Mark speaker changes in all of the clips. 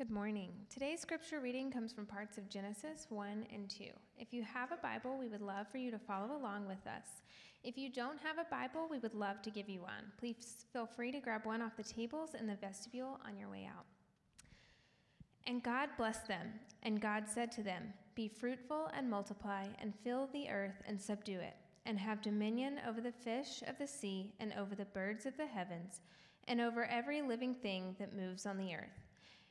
Speaker 1: Good morning. Today's scripture reading comes from parts of Genesis 1 and 2. If you have a Bible, we would love for you to follow along with us. If you don't have a Bible, we would love to give you one. Please feel free to grab one off the tables in the vestibule on your way out. And God blessed them, and God said to them, Be fruitful and multiply, and fill the earth and subdue it, and have dominion over the fish of the sea, and over the birds of the heavens, and over every living thing that moves on the earth.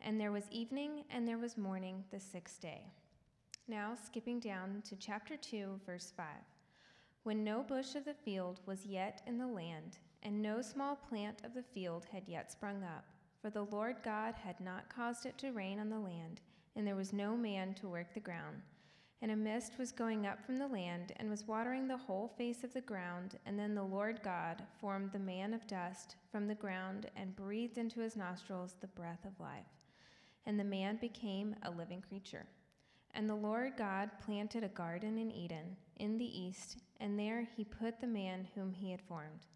Speaker 1: And there was evening and there was morning the sixth day. Now, skipping down to chapter 2, verse 5. When no bush of the field was yet in the land, and no small plant of the field had yet sprung up, for the Lord God had not caused it to rain on the land, and there was no man to work the ground. And a mist was going up from the land, and was watering the whole face of the ground. And then the Lord God formed the man of dust from the ground, and breathed into his nostrils the breath of life and the man became a living creature. And the Lord God planted a garden in Eden, in the east, and there he put the man whom he had formed.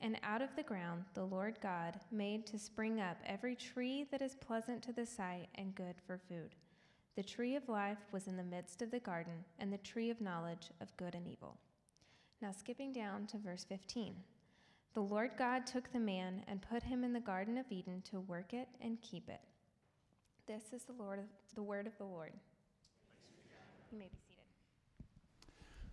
Speaker 1: And out of the ground the Lord God made to spring up every tree that is pleasant to the sight and good for food. The tree of life was in the midst of the garden, and the tree of knowledge of good and evil. Now, skipping down to verse 15. The Lord God took the man and put him in the Garden of Eden to work it and keep it. This is the Lord the word of the Lord. You may be seated.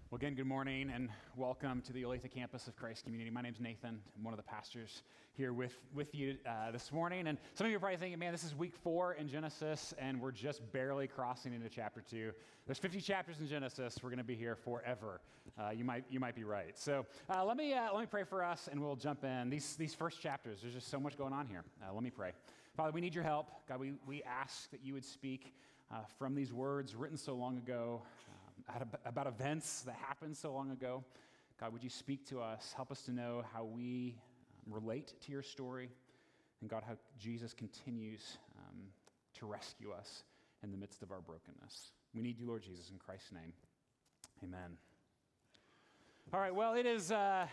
Speaker 2: Well, again, good morning and welcome to the Olathe campus of Christ Community. My name is Nathan. I'm one of the pastors here with, with you uh, this morning. And some of you are probably thinking, man, this is week four in Genesis, and we're just barely crossing into chapter two. There's 50 chapters in Genesis. We're going to be here forever. Uh, you, might, you might be right. So uh, let, me, uh, let me pray for us, and we'll jump in. These, these first chapters, there's just so much going on here. Uh, let me pray. Father, we need your help. God, we, we ask that you would speak uh, from these words written so long ago, um, about events that happened so long ago. God, would you speak to us? Help us to know how we um, relate to your story, and God, how Jesus continues um, to rescue us in the midst of our brokenness. We need you, Lord Jesus, in Christ's name. Amen. All right, well, it is uh,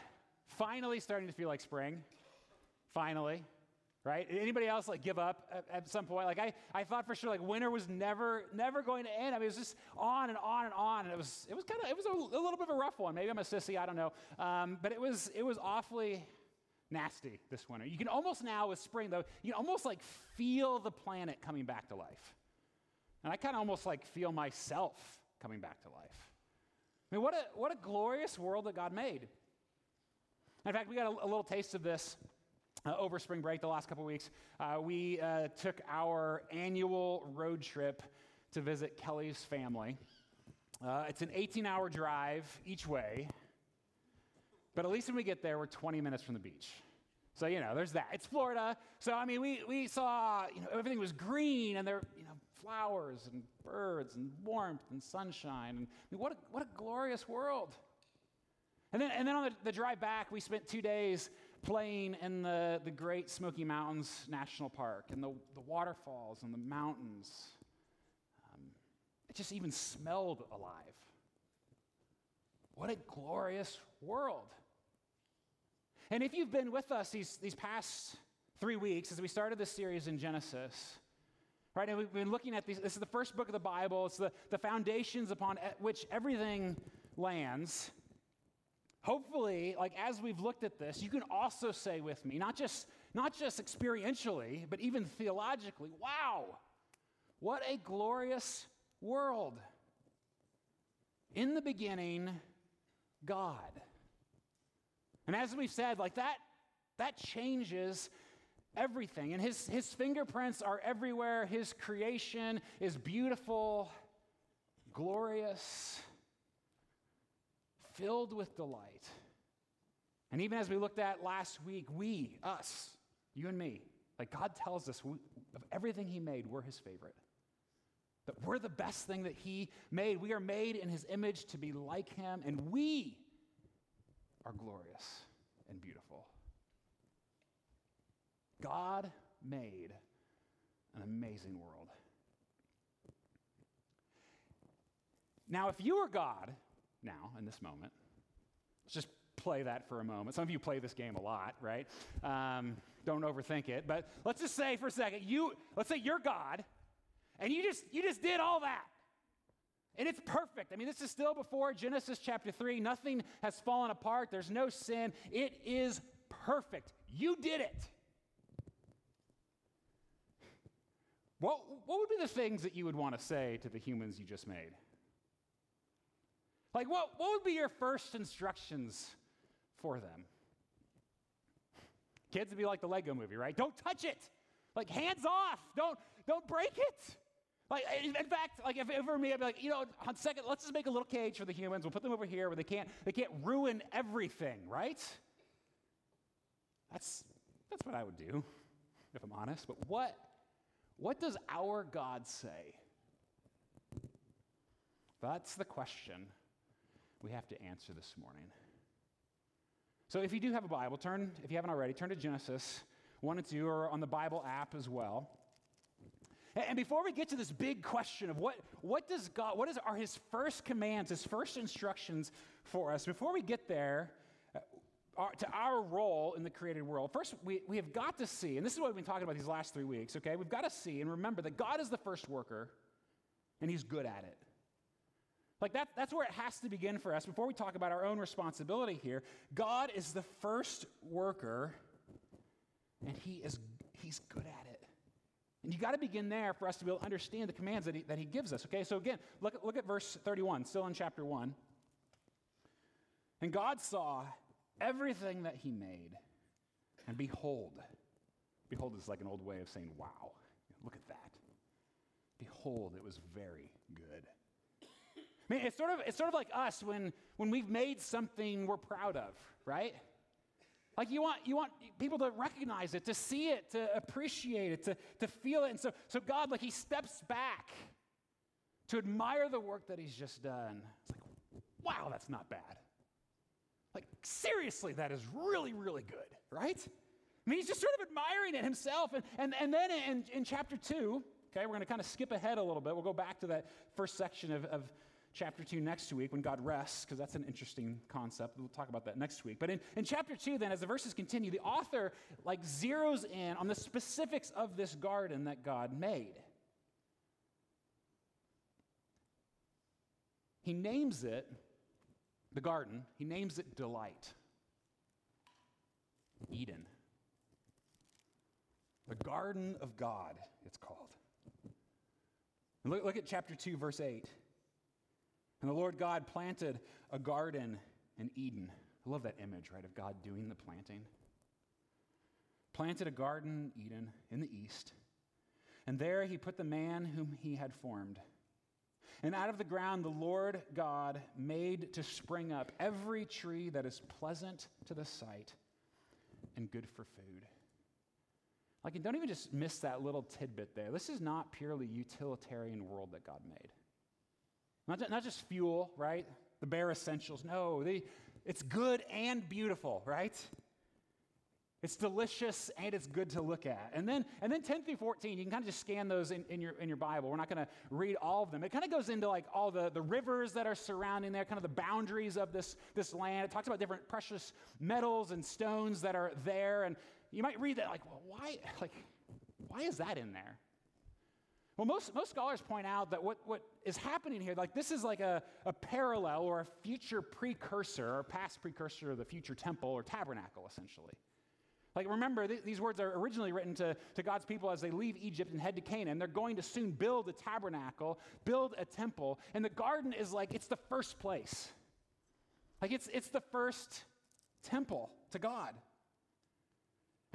Speaker 2: finally starting to feel like spring. Finally right? Anybody else like give up at, at, some point? Like I, I thought for sure like winter was never, never going to end. I mean, it was just on and on and on, and it was, it was kind of, it was a, a, little bit of a rough one. Maybe I'm a sissy, I don't know, um, but it was, it was awfully nasty this winter. You can almost now with spring though, you almost like feel the planet coming back to life, and I kind of almost like feel myself coming back to life. I mean, what a what a glorious world that God made. In fact, we got a, a little taste of this uh, over spring break, the last couple weeks, uh, we uh, took our annual road trip to visit Kelly's family. Uh, it's an 18 hour drive each way, but at least when we get there, we're 20 minutes from the beach. So, you know, there's that. It's Florida. So, I mean, we, we saw, you know, everything was green and there, you know, flowers and birds and warmth and sunshine. And I mean, what a, what a glorious world. And then, and then on the, the drive back, we spent two days playing in the, the Great Smoky Mountains National Park and the, the waterfalls and the mountains. Um, it just even smelled alive. What a glorious world. And if you've been with us these, these past three weeks as we started this series in Genesis, right, and we've been looking at these, this is the first book of the Bible, it's the, the foundations upon which everything lands. Hopefully, like as we've looked at this, you can also say with me, not just, not just experientially, but even theologically, wow, what a glorious world. In the beginning, God. And as we've said, like that, that changes everything. And his, his fingerprints are everywhere. His creation is beautiful, glorious filled with delight. And even as we looked at last week, we, us, you and me, like God tells us we, of everything He made, we're His favorite. That we're the best thing that He made. We are made in His image to be like Him, and we are glorious and beautiful. God made an amazing world. Now, if you were God, now, in this moment, let's just play that for a moment. Some of you play this game a lot, right? Um, don't overthink it. But let's just say for a second, you, let's say you're God, and you just, you just did all that. And it's perfect. I mean, this is still before Genesis chapter 3. Nothing has fallen apart. There's no sin. It is perfect. You did it. What, what would be the things that you would want to say to the humans you just made? Like, what, what would be your first instructions for them? Kids would be like the Lego movie, right? Don't touch it. Like, hands off. Don't, don't break it. Like, in fact, like if it were me, I'd be like, you know, on second, let's just make a little cage for the humans. We'll put them over here where they can't, they can't ruin everything, right? That's, that's what I would do, if I'm honest. But what what does our God say? That's the question we have to answer this morning. So if you do have a Bible, turn, if you haven't already, turn to Genesis 1 and 2 or on the Bible app as well. And before we get to this big question of what, what does God, what is, are his first commands, his first instructions for us, before we get there, uh, our, to our role in the created world. First, we, we have got to see, and this is what we've been talking about these last three weeks, okay? We've got to see and remember that God is the first worker, and He's good at it. Like that, that's where it has to begin for us. Before we talk about our own responsibility here, God is the first worker, and He is He's good at it. And you got to begin there for us to be able to understand the commands that he, that he gives us. Okay, so again, look, look at verse 31, still in chapter 1. And God saw everything that he made. And behold, behold is like an old way of saying, wow, look at that. Behold, it was very good. I mean, it's sort of, it's sort of like us when, when we've made something we're proud of, right? Like you want, you want people to recognize it, to see it, to appreciate it, to, to feel it. And so, so God, like he steps back to admire the work that he's just done. It's like, wow, that's not bad. Like, seriously, that is really, really good, right? I mean, he's just sort of admiring it himself. And, and, and then in, in chapter 2, okay, we're going to kind of skip ahead a little bit. We'll go back to that first section of, of chapter 2 next week when God rests, because that's an interesting concept. We'll talk about that next week. But in, in chapter 2, then, as the verses continue, the author like zeroes in on the specifics of this garden that God made. He names it the garden, he names it delight. Eden. The garden of God, it's called. Look, look at chapter 2, verse 8. And the Lord God planted a garden in Eden. I love that image, right, of God doing the planting. Planted a garden, Eden, in the east. And there he put the man whom he had formed. And out of the ground the Lord God made to spring up every tree that is pleasant to the sight and good for food. Like, don't even just miss that little tidbit there. This is not purely utilitarian world that God made. Not, just, not just fuel, right? The bare essentials. No, they, it's good and beautiful, right? It's delicious and it's good to look at. And then, and then 10 through 14, you can kind of just scan those in, in, your, in your Bible. We're not going to read all of them. It kind of goes into like all the, the rivers that are surrounding there, kind of the boundaries of this, this land. It talks about different precious metals and stones that are there. And you might read that like, well, why, like, why is that in there? Well, most, most scholars point out that what, what is happening here, like this is like a, a parallel or a future precursor or past precursor of the future temple or tabernacle, essentially. Like, remember, th- these words are originally written to, to God's people as they leave Egypt and head to Canaan. They're going to soon build a tabernacle, build a temple, and the garden is like, it's the first place. Like, it's, it's the first temple to God.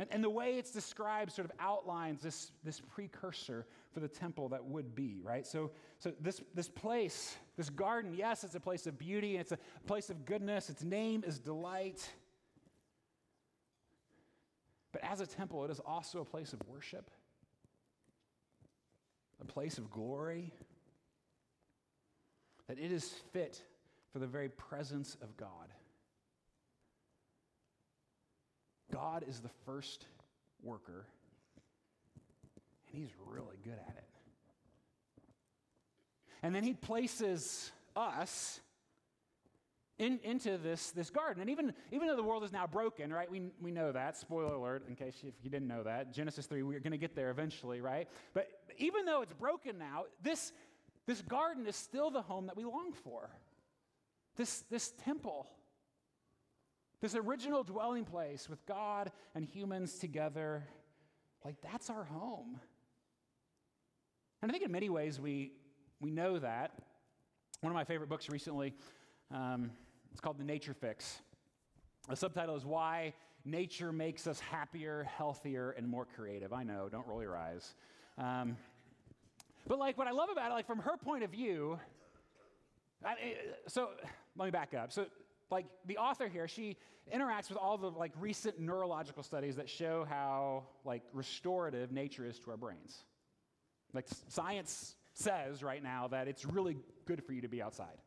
Speaker 2: And, and the way it's described sort of outlines this, this precursor for the temple that would be, right? So, so this, this place, this garden, yes, it's a place of beauty, it's a place of goodness, its name is delight. But as a temple, it is also a place of worship, a place of glory, that it is fit for the very presence of God. God is the first worker, and he's really good at it. And then he places us in, into this, this garden. And even, even though the world is now broken, right? We, we know that. Spoiler alert, in case if you didn't know that. Genesis 3, we're going to get there eventually, right? But even though it's broken now, this, this garden is still the home that we long for. This, this temple, this original dwelling place with God and humans together, like that's our home. And I think in many ways we, we know that. One of my favorite books recently, um, it's called The Nature Fix. The subtitle is Why Nature Makes Us Happier, Healthier, and More Creative. I know, don't roll your eyes. Um, but like what I love about it, like from her point of view, I, so let me back up. So like the author here, she interacts with all the like recent neurological studies that show how like restorative nature is to our brains. Like science says right now that it's really good for you to be outside.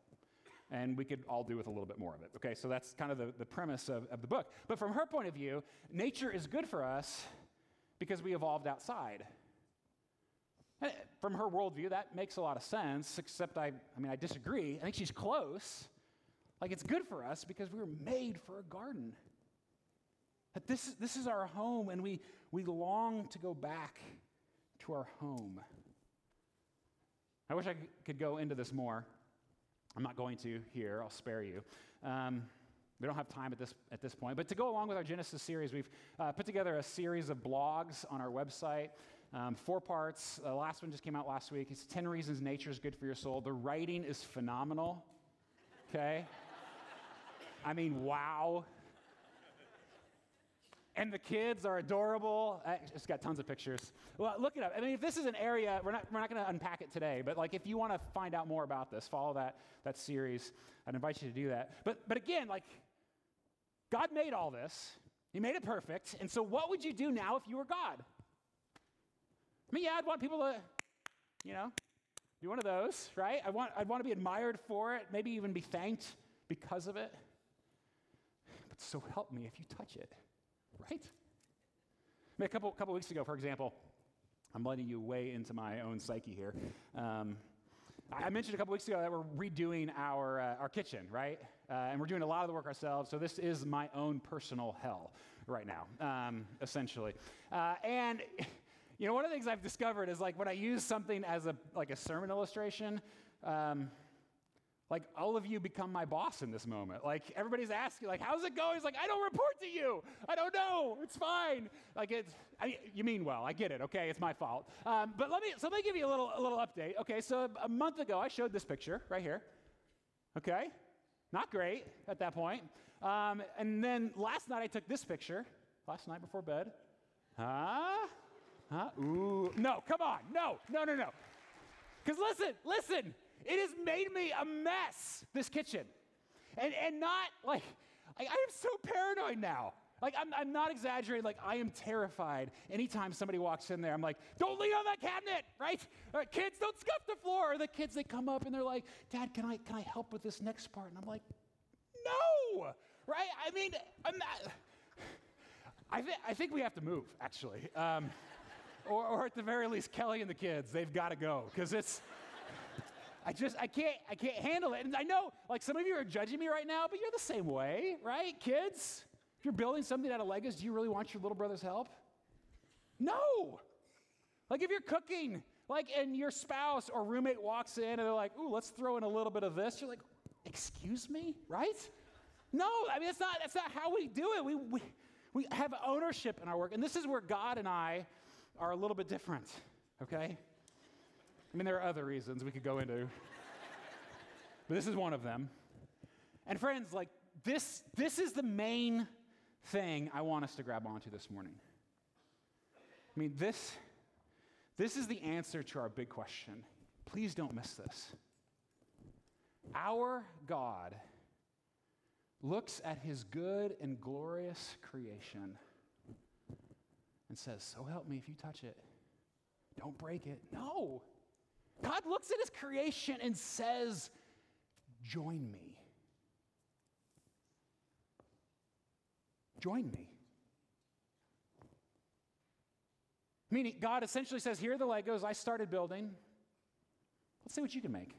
Speaker 2: And we could all do with a little bit more of it. Okay, so that's kind of the, the premise of, of the book. But from her point of view, nature is good for us because we evolved outside. And from her worldview, that makes a lot of sense, except I, I mean, I disagree. I think she's close. Like, it's good for us because we were made for a garden. That this, this is our home, and we, we long to go back to our home. I wish I could go into this more. I'm not going to here, I'll spare you. Um, we don't have time at this, at this point. But to go along with our Genesis series, we've uh, put together a series of blogs on our website. Um, four parts. The last one just came out last week. It's 10 Reasons Nature is Good for Your Soul. The writing is phenomenal. Okay? I mean, wow. And the kids are adorable. I just got tons of pictures. Well, look it up. I mean, if this is an area, we're not, we're not going to unpack it today, but like if you want to find out more about this, follow that, that series. I'd invite you to do that. But, but again, like, God made all this, He made it perfect. And so, what would you do now if you were God? I mean, yeah, I'd want people to, you know, be one of those, right? I want, I'd want to be admired for it, maybe even be thanked because of it. But so help me if you touch it right? I mean, a couple, couple weeks ago, for example, I'm letting you way into my own psyche here. Um, I mentioned a couple weeks ago that we're redoing our, uh, our kitchen, right? Uh, and we're doing a lot of the work ourselves, so this is my own personal hell right now, um, essentially. Uh, and you know, one of the things I've discovered is like when I use something as a like a sermon illustration, um, like all of you become my boss in this moment. Like everybody's asking, like, how's it going? He's like, I don't report to you. I don't know. It's fine. Like it's, I, you mean well. I get it. Okay, it's my fault. Um, but let me, so let me give you a little, a little update. Okay, so a month ago I showed this picture right here. Okay, not great at that point. Um, and then last night I took this picture. Last night before bed. Huh? Huh? Ooh. No, come on. No, no, no, no. Because listen, listen. It has made me a mess, this kitchen. And, and not like, I, I am so paranoid now. Like, I'm, I'm not exaggerating. Like, I am terrified. Anytime somebody walks in there, I'm like, don't lean on that cabinet, right? Kids, don't scuff the floor. Or the kids, they come up and they're like, Dad, can I, can I help with this next part? And I'm like, no, right? I mean, I'm not. I, th- I think we have to move, actually. Um, or, or at the very least, Kelly and the kids, they've got to go because it's. I just, I can't, I can't handle it. And I know, like, some of you are judging me right now, but you're the same way, right? Kids, if you're building something out of Legos, do you really want your little brother's help? No. Like, if you're cooking, like, and your spouse or roommate walks in and they're like, ooh, let's throw in a little bit of this, you're like, excuse me, right? No, I mean, that's not, that's not how we do it. We, we, we have ownership in our work. And this is where God and I are a little bit different, okay? I mean, there are other reasons we could go into, but this is one of them. And friends, like this, this is the main thing I want us to grab onto this morning. I mean, this, this is the answer to our big question. Please don't miss this. Our God looks at his good and glorious creation and says, So help me if you touch it. Don't break it. No. God looks at his creation and says, join me. Join me. Meaning, God essentially says, Here are the Legos I started building. Let's see what you can make.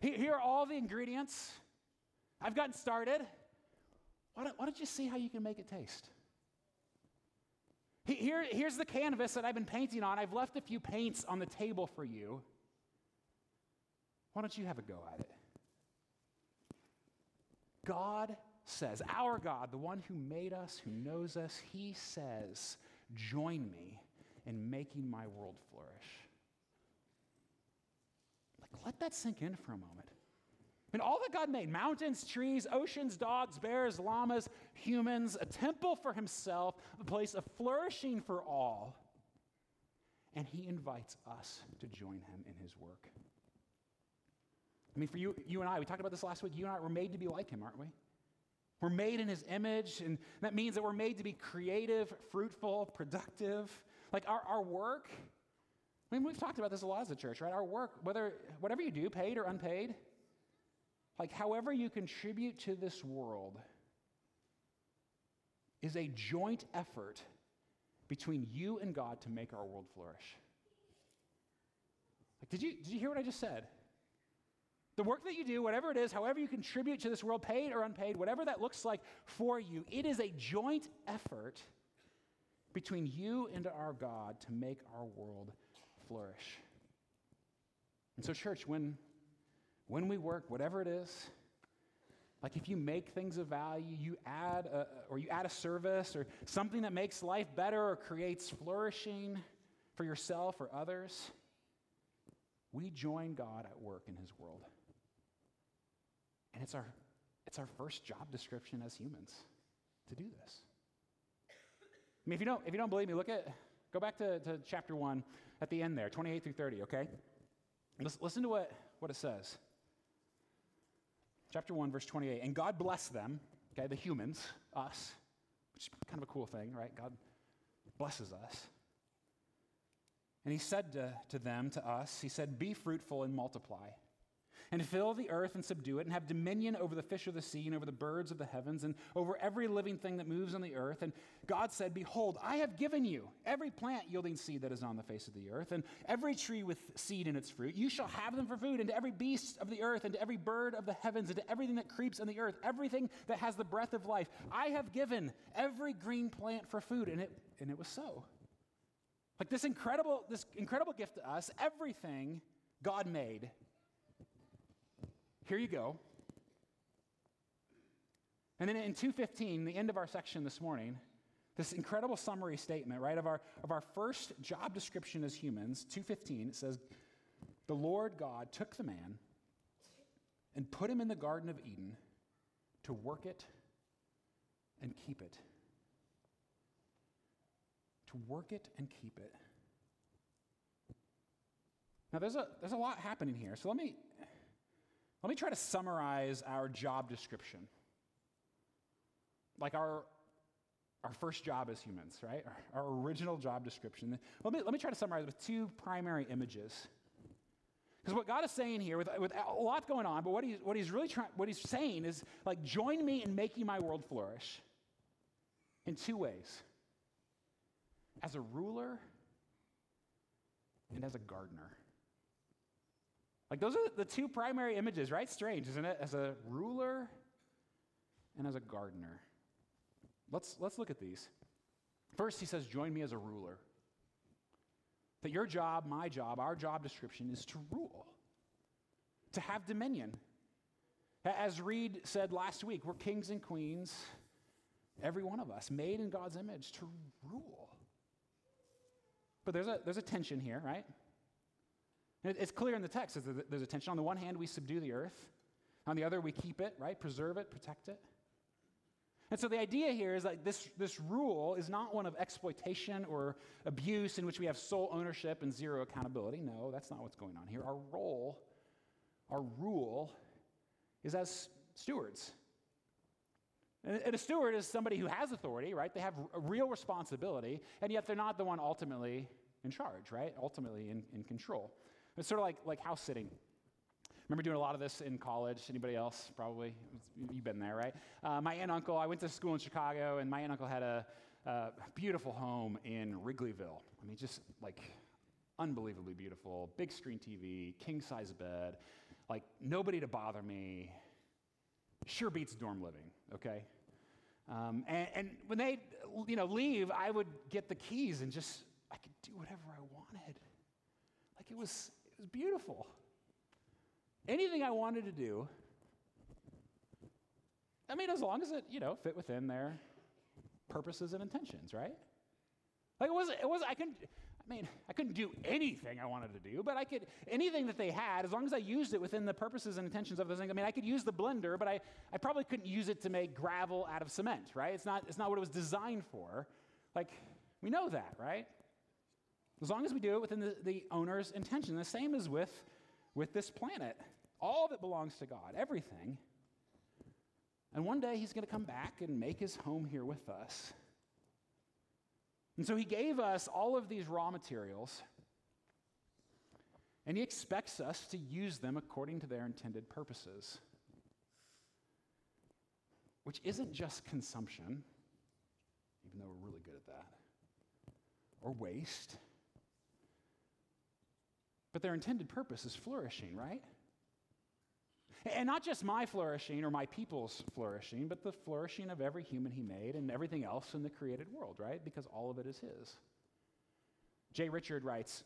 Speaker 2: Here are all the ingredients. I've gotten started. Why don't, why don't you see how you can make it taste? Here, here's the canvas that I've been painting on. I've left a few paints on the table for you. Why don't you have a go at it? God says, our God, the one who made us, who knows us, he says, join me in making my world flourish. Like, let that sink in for a moment. I mean, all that God made mountains, trees, oceans, dogs, bears, llamas, humans, a temple for himself, a place of flourishing for all. And he invites us to join him in his work. I mean, for you, you and I, we talked about this last week. You and I were made to be like him, aren't we? We're made in his image, and that means that we're made to be creative, fruitful, productive. Like our, our work, I mean, we've talked about this a lot as a church, right? Our work, whether whatever you do, paid or unpaid, like however you contribute to this world, is a joint effort between you and God to make our world flourish. Like, did you, did you hear what I just said? The work that you do, whatever it is, however you contribute to this world, paid or unpaid, whatever that looks like for you, it is a joint effort between you and our God to make our world flourish. And so, church, when, when we work, whatever it is, like if you make things of value, you add a, or you add a service or something that makes life better or creates flourishing for yourself or others, we join God at work in his world. And it's our, it's our first job description as humans to do this. I mean, if you don't, if you don't believe me, look at, go back to, to chapter 1 at the end there, 28 through 30, okay? Listen, listen to what, what it says. Chapter 1, verse 28. And God blessed them, okay, the humans, us, which is kind of a cool thing, right? God blesses us. And he said to, to them, to us, he said, Be fruitful and multiply and fill the earth and subdue it, and have dominion over the fish of the sea, and over the birds of the heavens, and over every living thing that moves on the earth. And God said, Behold, I have given you every plant yielding seed that is on the face of the earth, and every tree with seed in its fruit. You shall have them for food, and to every beast of the earth, and to every bird of the heavens, and to everything that creeps on the earth, everything that has the breath of life. I have given every green plant for food. And it, and it was so. Like this incredible, this incredible gift to us, everything God made here you go. And then in 215, the end of our section this morning, this incredible summary statement, right, of our, of our first job description as humans, 215, it says, The Lord God took the man and put him in the Garden of Eden to work it and keep it. To work it and keep it. Now, there's a, there's a lot happening here. So let me, let me try to summarize our job description. Like our, our first job as humans, right? Our, our original job description. Let me, let me try to summarize with two primary images. Because what God is saying here, with, with a lot going on, but what, he, what he's really trying, what he's saying is like, join me in making my world flourish in two ways as a ruler and as a gardener. Like, those are the two primary images, right? Strange, isn't it? As a ruler and as a gardener. Let's, let's look at these. First, he says, Join me as a ruler. That your job, my job, our job description is to rule, to have dominion. As Reed said last week, we're kings and queens, every one of us, made in God's image to rule. But there's a, there's a tension here, right? It's clear in the text that there's a tension. On the one hand, we subdue the earth. On the other, we keep it, right? Preserve it, protect it. And so the idea here is that this, this rule is not one of exploitation or abuse in which we have sole ownership and zero accountability. No, that's not what's going on here. Our role, our rule, is as stewards. And a steward is somebody who has authority, right? They have a real responsibility, and yet they're not the one ultimately in charge, right? Ultimately in, in control. It's sort of like, like house sitting. Remember doing a lot of this in college? Anybody else? Probably. You've been there, right? Uh, my aunt and uncle, I went to school in Chicago, and my aunt and uncle had a, a beautiful home in Wrigleyville. I mean, just like unbelievably beautiful. Big screen TV, king size bed, like nobody to bother me. Sure beats dorm living, okay? Um, and, and when they, you know, leave, I would get the keys and just I could do whatever I wanted. Like it was, was beautiful. Anything I wanted to do. I mean, as long as it, you know, fit within their purposes and intentions, right? Like it was, it was. I couldn't. I mean, I couldn't do anything I wanted to do, but I could anything that they had, as long as I used it within the purposes and intentions of those things. I mean, I could use the blender, but I, I probably couldn't use it to make gravel out of cement, right? It's not, it's not what it was designed for. Like, we know that, right? As long as we do it within the, the owner's intention. The same is with, with this planet. All of it belongs to God, everything. And one day he's going to come back and make his home here with us. And so he gave us all of these raw materials, and he expects us to use them according to their intended purposes, which isn't just consumption, even though we're really good at that, or waste. But their intended purpose is flourishing, right? And not just my flourishing or my people's flourishing, but the flourishing of every human he made and everything else in the created world, right? Because all of it is his. Jay Richard writes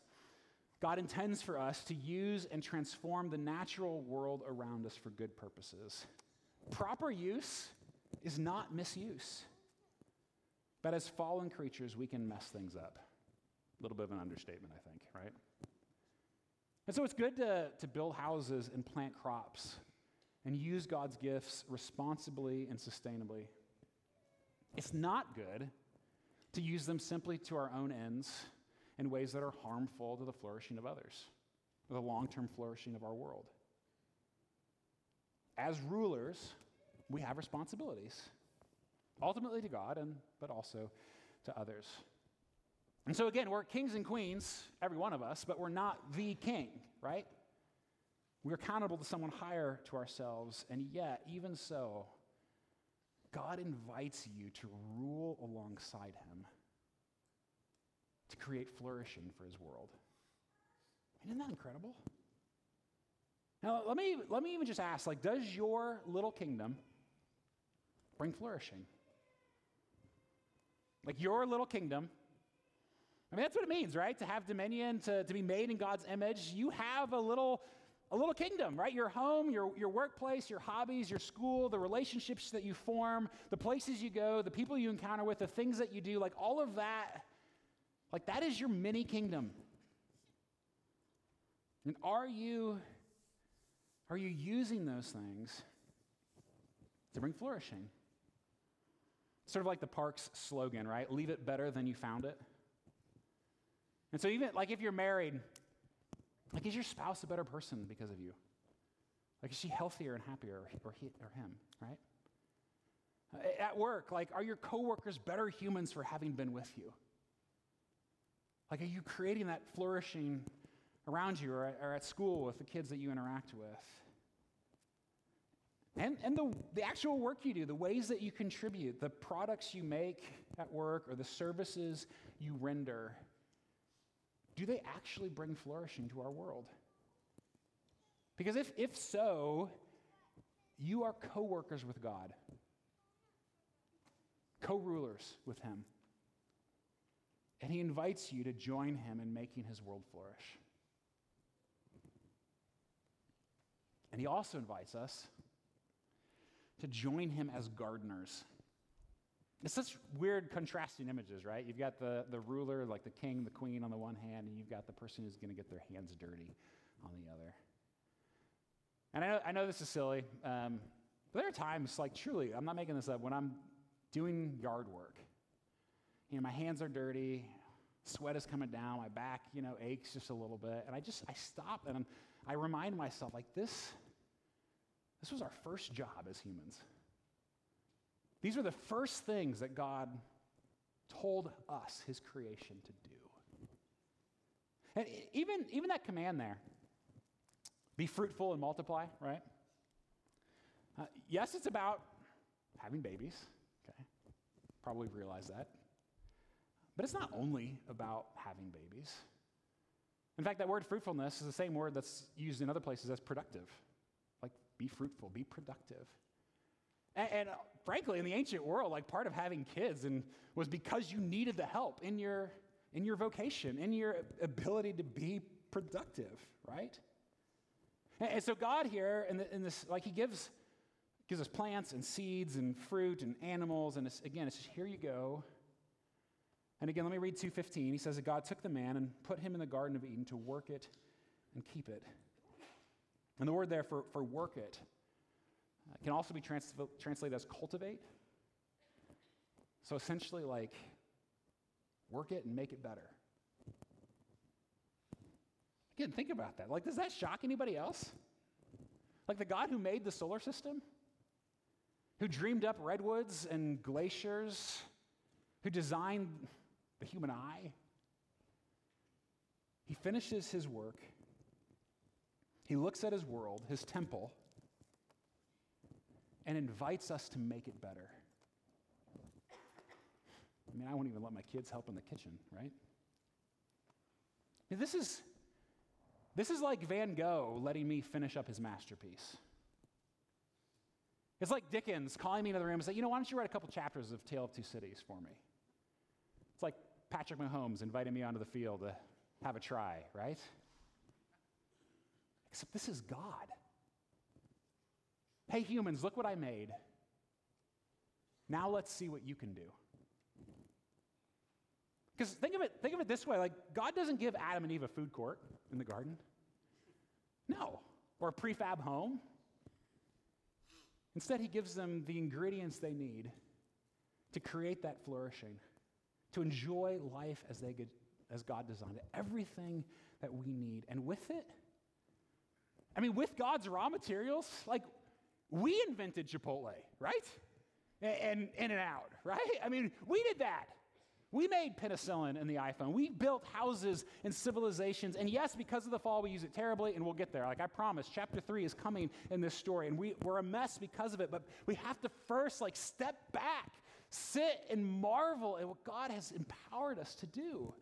Speaker 2: God intends for us to use and transform the natural world around us for good purposes. Proper use is not misuse. But as fallen creatures, we can mess things up. A little bit of an understatement, I think, right? And so it's good to, to build houses and plant crops and use God's gifts responsibly and sustainably. It's not good to use them simply to our own ends in ways that are harmful to the flourishing of others, or the long term flourishing of our world. As rulers, we have responsibilities, ultimately to God, and, but also to others. And so, again, we're kings and queens, every one of us, but we're not the king, right? We're accountable to someone higher to ourselves, and yet, even so, God invites you to rule alongside him, to create flourishing for his world. Isn't that incredible? Now, let me, let me even just ask like, does your little kingdom bring flourishing? Like, your little kingdom I mean, that's what it means, right? To have dominion, to, to be made in God's image. You have a little, a little kingdom, right? Your home, your, your workplace, your hobbies, your school, the relationships that you form, the places you go, the people you encounter with, the things that you do, like all of that, like that is your mini kingdom. And are you, are you using those things to bring flourishing? Sort of like the park's slogan, right? Leave it better than you found it. And so, even like if you're married, like is your spouse a better person because of you? Like, is she healthier and happier, or, he, or him, right? At work, like, are your coworkers better humans for having been with you? Like, are you creating that flourishing around you or, or at school with the kids that you interact with? And, and the, the actual work you do, the ways that you contribute, the products you make at work or the services you render, do they actually bring flourishing to our world? Because if, if so, you are co workers with God, co rulers with Him. And He invites you to join Him in making His world flourish. And He also invites us to join Him as gardeners. It's such weird contrasting images, right? You've got the, the ruler, like the king, the queen on the one hand, and you've got the person who's going to get their hands dirty on the other. And I know, I know this is silly, um, but there are times, like truly, I'm not making this up, when I'm doing yard work. You know, my hands are dirty, sweat is coming down, my back, you know, aches just a little bit, and I just, I stop and I'm, I remind myself, like, this, this was our first job as humans. These are the first things that God told us, his creation, to do. And even, even that command there, Be fruitful and multiply, right? Uh, yes, it's about having babies, okay? Probably realize that. But it's not only about having babies. In fact, that word fruitfulness is the same word that's used in other places as productive. Like, be fruitful, be productive. And, and uh, frankly, in the ancient world, like part of having kids and was because you needed the help in your in your vocation, in your ability to be productive, right? And, and so God here, in, the, in, this, like He gives gives us plants and seeds and fruit and animals, and it's, again, it's just here you go. And again, let me read 2:15. He says that God took the man and put him in the Garden of Eden to work it and keep it. And the word there for, for work it uh, can also be trans- translated as cultivate. So essentially, like, work it and make it better. Again, think about that. Like, does that shock anybody else? Like the God who made the solar system, who dreamed up redwoods and glaciers, who designed the human eye, he finishes his work. He looks at his world, his temple, and invites us to make it better. I mean, I won't even let my kids help in the kitchen, right? This is this is like Van Gogh letting me finish up his masterpiece. It's like Dickens calling me into the room and saying, you know, why don't you write a couple chapters of Tale of Two Cities for me? It's like Patrick Mahomes inviting me onto the field to have a try, right? Except this is God. Hey, humans, look what I made. Now let's see what you can do. Because think of it, think of it this way: like God doesn't give Adam and Eve a food court in the garden. No, or a prefab home. Instead, he gives them the ingredients they need to create that flourishing, to enjoy life as they get, as God designed it. Everything that we need, and with it, I mean, with God's raw materials, like we invented Chipotle, right? And In-N-Out, right? I mean, we did that. We made penicillin in the iPhone. We built houses and civilizations. And yes, because of the fall, we use it terribly, and we'll get there. Like I promise, chapter three is coming in this story, and we, we're a mess because of it. But we have to first, like, step back, sit and marvel at what God has empowered us to do.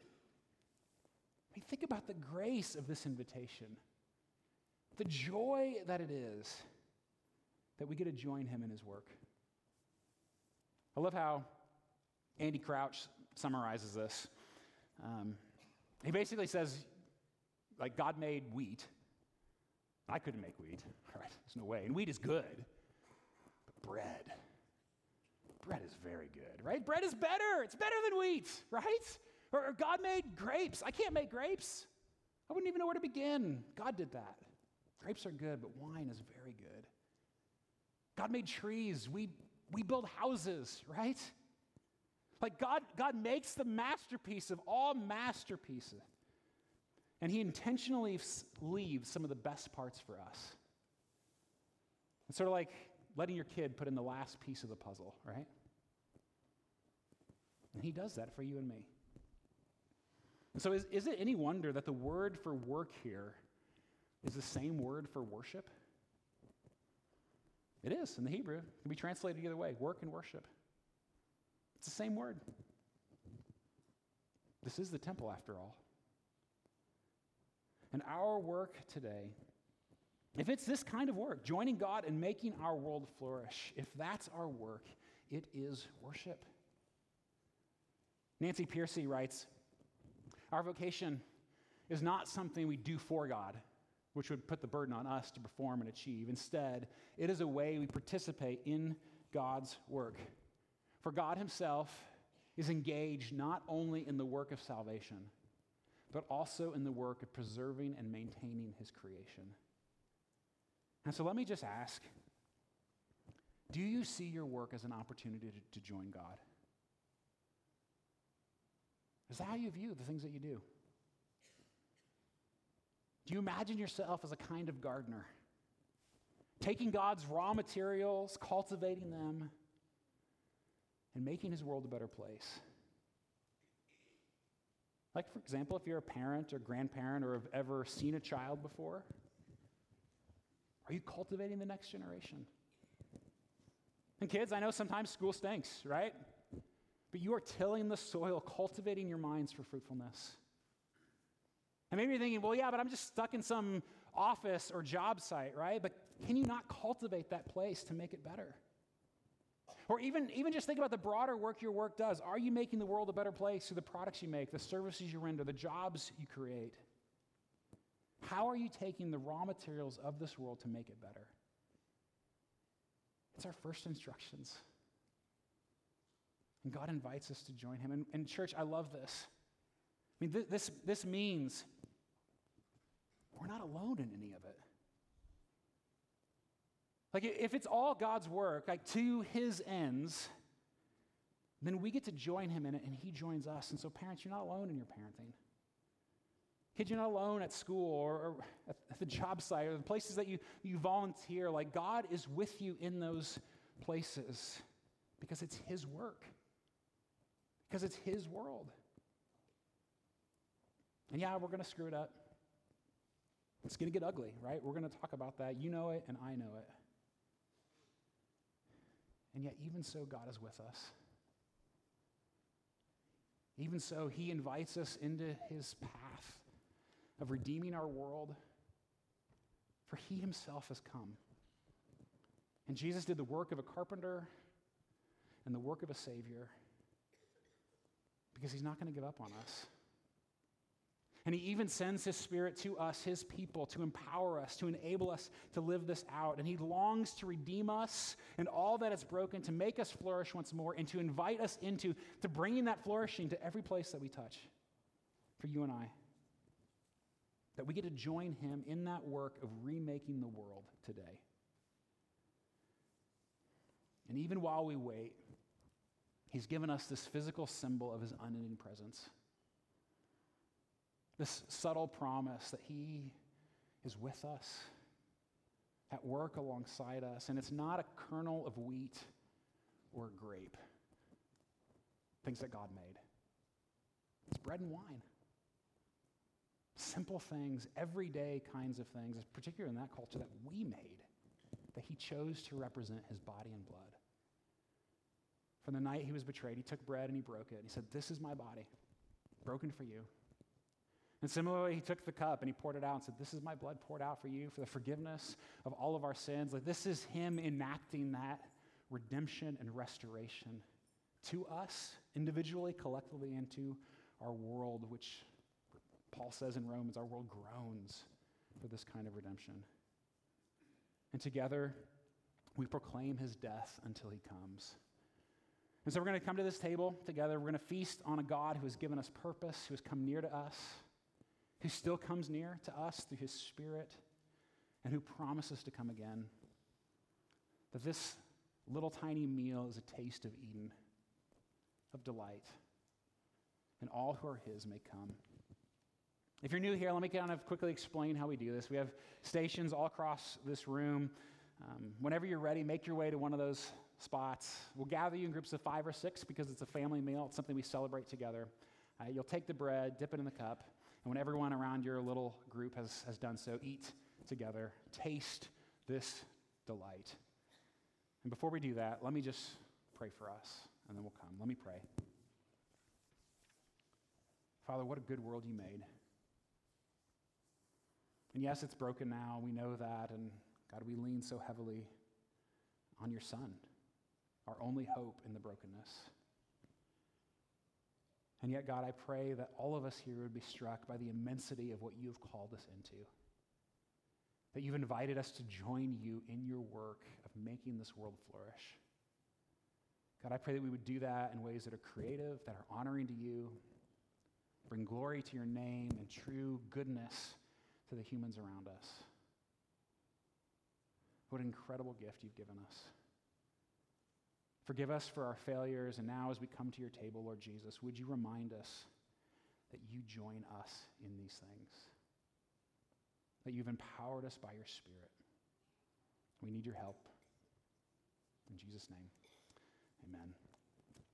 Speaker 2: I mean, think about the grace of this invitation, the joy that it is that we get to join Him in His work. I love how Andy Crouch summarizes this. Um, he basically says, like, God made wheat. I couldn't make wheat, right? There's no way. And wheat is good. But bread, bread is very good, right? Bread is better. It's better than wheat, right? Or, or God made grapes. I can't make grapes. I wouldn't even know where to begin. God did that. Grapes are good, but wine is very good. God made trees. We, we build houses, right? Like God, God makes the masterpiece of all masterpieces. And he intentionally leaves some of the best parts for us. It's sort of like letting your kid put in the last piece of the puzzle, right? And he does that for you and me. And so, is, is it any wonder that the word for work here is the same word for worship? It is in the Hebrew. It can be translated either way work and worship. It's the same word. This is the temple, after all. And our work today, if it's this kind of work, joining God and making our world flourish, if that's our work, it is worship. Nancy Pearcey writes Our vocation is not something we do for God, which would put the burden on us to perform and achieve. Instead, it is a way we participate in God's work. For God Himself is engaged not only in the work of salvation, but also in the work of preserving and maintaining His creation. And so let me just ask do you see your work as an opportunity to, to join God? Is that how you view the things that you do? You imagine yourself as a kind of gardener? Taking God's raw materials, cultivating them, and making his world a better place. Like, for example, if you're a parent or grandparent or have ever seen a child before, Are you cultivating the next generation? And kids, I know sometimes school stinks, right? But you are tilling the soil, cultivating your minds for fruitfulness. And maybe you're thinking, well, yeah, but I'm just stuck in some office or job site, right? But can you not cultivate that place to make it better? Or even, even just think about the broader work your work does. Are you making the world a better place through the products you make, the services you render, the jobs you create? How are you taking the raw materials of this world to make it better? It's our first instructions. And God invites us to join Him. And, and church, I love this. I mean, th- this, this means we're not alone in any of it. Like, if it's all God's work, like to His ends, then we get to join Him in it and He joins us. And so, parents, you're not alone in your parenting. Kids, you're not alone at school or, or at the job site or the places that you, you volunteer. Like, God is with you in those places because it's His work, because it's His world. And yeah, we're going to screw it up. It's going to get ugly, right? We're going to talk about that. You know it, and I know it. And yet, even so, God is with us. Even so, He invites us into His path of redeeming our world, for He Himself has come. And Jesus did the work of a carpenter and the work of a Savior because He's not going to give up on us. And he even sends his spirit to us, his people, to empower us, to enable us to live this out. And he longs to redeem us and all that is broken, to make us flourish once more, and to invite us into to bringing that flourishing to every place that we touch for you and I. That we get to join him in that work of remaking the world today. And even while we wait, he's given us this physical symbol of his unending presence this subtle promise that He is with us, at work alongside us. And it's not a kernel of wheat or a grape, things that God made. It's bread and wine. Simple things, everyday kinds of things, particularly in that culture that we made, that He chose to represent His body and blood. From the night He was betrayed, He took bread and He broke it. And He said, This is my body, broken for you. And similarly, he took the cup and he poured it out and said, This is my blood poured out for you for the forgiveness of all of our sins. Like, this is him enacting that redemption and restoration to us individually, collectively, and to our world, which Paul says in Romans, our world groans for this kind of redemption. And together, we proclaim his death until he comes. And so we're going to come to this table together. We're going to feast on a God who has given us purpose, who has come near to us who still comes near to us through his Spirit, and who promises to come again. That this little tiny meal is a taste of Eden, of delight, and all who are his may come. If you're new here, let me kind of quickly explain how we do this. We have stations all across this room. Um, whenever you're ready, make your way to one of those spots. We'll gather you in groups of five or six because it's a family meal. It's something we celebrate together. Uh, you'll take the bread, dip it in the cup, and when everyone around your little group has, has done so, eat together, taste this delight. And before we do that, let me just pray for us, and then we'll come. Let me pray. Father, what a good world you made. And yes, it's broken now. We know that. And God, we lean so heavily on your Son, our only hope in the brokenness. And yet, God, I pray that all of us here would be struck by the immensity of what you've called us into. That you've invited us to join you in your work of making this world flourish. God, I pray that we would do that in ways that are creative, that are honoring to you, bring glory to your name and true goodness to the humans around us. What an incredible gift you've given us. Forgive us for our failures. And now, as we come to your table, Lord Jesus, would you remind us that you join us in these things? That you've empowered us by your Spirit. We need your help. In Jesus' name, amen.